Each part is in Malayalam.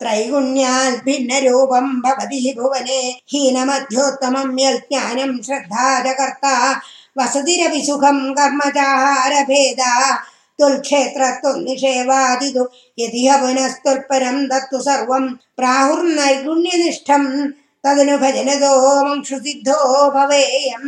त्रैगुण्यात् भिन्नरूपं भवति भुवने हीनमध्योत्तमं यज्ञानं श्रद्धा च कर्ता वसतिरपि सुखं कर्म चाहारभेदा तुल्क्षेत्रत्वनिषेवादितु यदि त्रैगुण्यां दत्तु सर्वं प्राहुर्नैर्गुण्यनिष्ठं तदनुभज नो वंक्षुसिद्धो भवेयं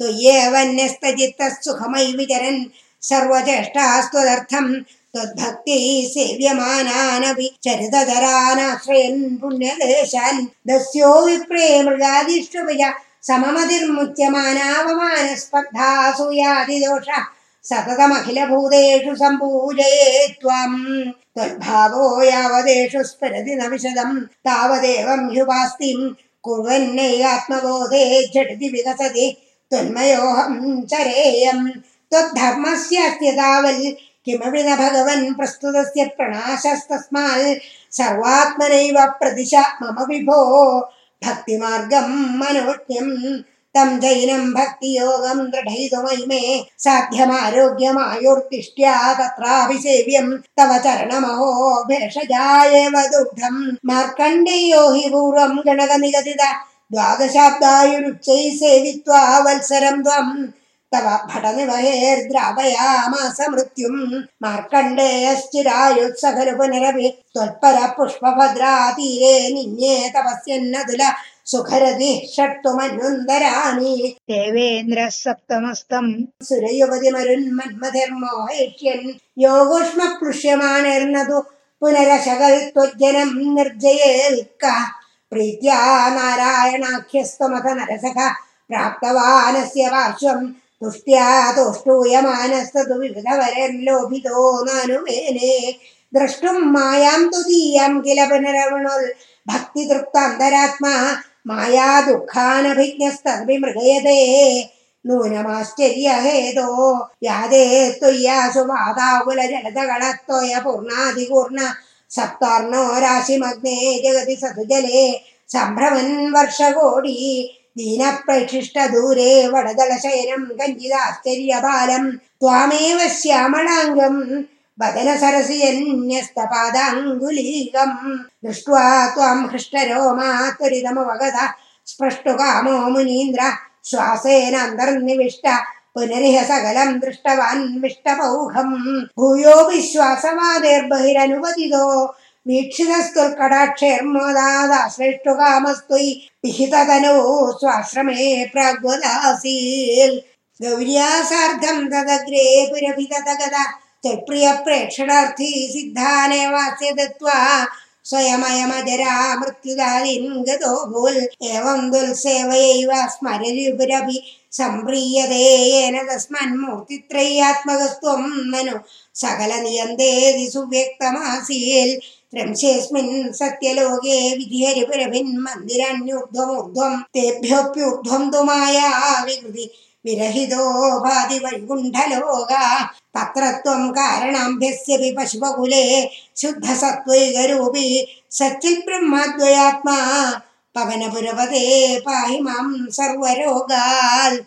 तुय्येवन्यस्तेष्ठास्त्वदर्थं त्वद्भक्ति सेव्यमानानपि चरितरानाश्रयं पुण्यदेशान् दस्यो विप्रे समतिर्मुच्यमानावमानस्पर्धासूयादि सममतिर्मुच्यमानावमानस्पर्धासूयादिदोषः सततमखिलभूतेषु सम्पूजये त्वम् त्वद्भावो यावदेषु स्फुरति न विशदम्। तावदेवं ह्युवास्तिं कुर्वन्नैयात्मबोधे झटिति विकसति। त्वन्मयोऽहं चरेयम्। त्वद्धर्मस्यस्त्य तावल् किमपि न भगवन् प्रस्तुतस्य प्रणाशस्तस्माल् सर्वात्मनैव प्रदिश मम विभो भक्तिमार्गम् मनोज्ञम् तं जैनं भक्तियोगं दृढयितुमयि मे साध्यमारोग्यमायुर्तिष्ठ्या तत्राभिसेव्यम् तव चरणमहो भेषजाय दुग्धं मार्कण्डेयो हि पूर्वं गणकनिगदित द्वादशाब्दायुरुच्चैः सेवित्वा वत्सरं त्वम् മൃത്യും മാർക്കണ്ഡേയശ്ചിരായുത്സഖലു പുനരപി ത്വൽപര പുഷ്പഭദ്രാ തീരെ നിന്യേ തപസ്യന്നതുല സുഖരതി ഷട്ടുമന്വന്തരാണി ദേവേന്ദ്ര സപ്തമസ്തം. സുരയുവതി മരുന്മന്മധിർമോഹേഷ്യൻ യോഗോഷ്മ പ്ലുഷ്യമാണിർന്നതു പുനരശകൽ ത്വജ്ജനം നിർജയേൽക്ക. പ്രീത്യാ നാരായണാഖ്യസ്തമഥ നരസഖ പ്രാപ്തവാനസ്യ പാർശ്വം തുഷ്ട്യാ ലോഭിതോ നാനുമേനെ ദ്രഷ്ടും മായാം തുതീയാം കില പുനരവണുൽ. ഭക്തിതൃപ്താന്തരാത്മാ മായാ ദുഃഖാനഭിജ്ഞസ്തർവി നൂനമാശ്ചര്യഹേതോ യാതേ ത്വയ്യാസു വാതാകുല ജലതകളത്തോയ പൂർണാധികൂർണ. സപ്താർണോ രാശിമഗ്നേ ജഗതി സതുജലേ. സംഭ്രമൻ വർഷകോടി ദീനപ്രേക്ഷിഷ്ട ദൂരെ വടദളശയനം കഞ്ചിതാശ്ചര്യപാലം ത്വാമേവ ശ്യാമളാംഗം വദന സരസിയന്യസ്തപാദാങ്കുലീകം ദൃഷ്ട്വാ ത്വാം ഹൃഷ്ടരോമാ ത്വരിതമവഗത സ്പൃഷ്ടുകാമോ മുനീന്ദ്ര ശ്വാസേനാന്തർനിവിഷ്ട പുനരിഹ സകലം ദൃഷ്ടവാൻ വിഷ്ടപൗഹം. ഭൂയോ വിശ്വാസവാദേർബഹിരനുപതിതോ വീക്ഷിതസ്തുൽക്കടാക്ഷേർമോദാശ്രേഷ്ഠുകാമസ്ത്വയി പിഹിതതനോ സ്വാശ്രമേ പ്രാഗ്വദാസീൽ. ഗൗര്യാസാർദ്ധം തദഗ്രേ പുരഭിതഗത ത്വൽപ്രിയ പ്രേക്ഷണാർത്ഥി സിദ്ധാനേവാസ്യ ദത്വാ സ്വയമയമജരാ മൃത്യുദാലിൻ ഗതോ ഭൂൽ ഏവം ദുൽസേവയൈവ സ്മരരുപുരഭി. സംപ്രീയതേന തസ്മന്മൂർത്തിത്രയാത്മകസ്ത്വം മനു. സകല നിയന്തേതി സുവ്യക്തമാസീൽ. रंशेऽस्मिन् सत्यलोके विधिहरिपरभिन्मन्दिरान्यूर्ध्वमूर्ध्वं तेभ्योऽप्यूर्ध्वं तु माया विकृति विरहितो भाति वैकुण्ठलोका। तत्र त्वं कारणाम्भ्यस्यपि पशुपकुले शुद्धसत्त्वैकरूपी सच्चिद्ब्रह्मद्वयात्मा पवनपुरपदे पाहि सर्वरोगात्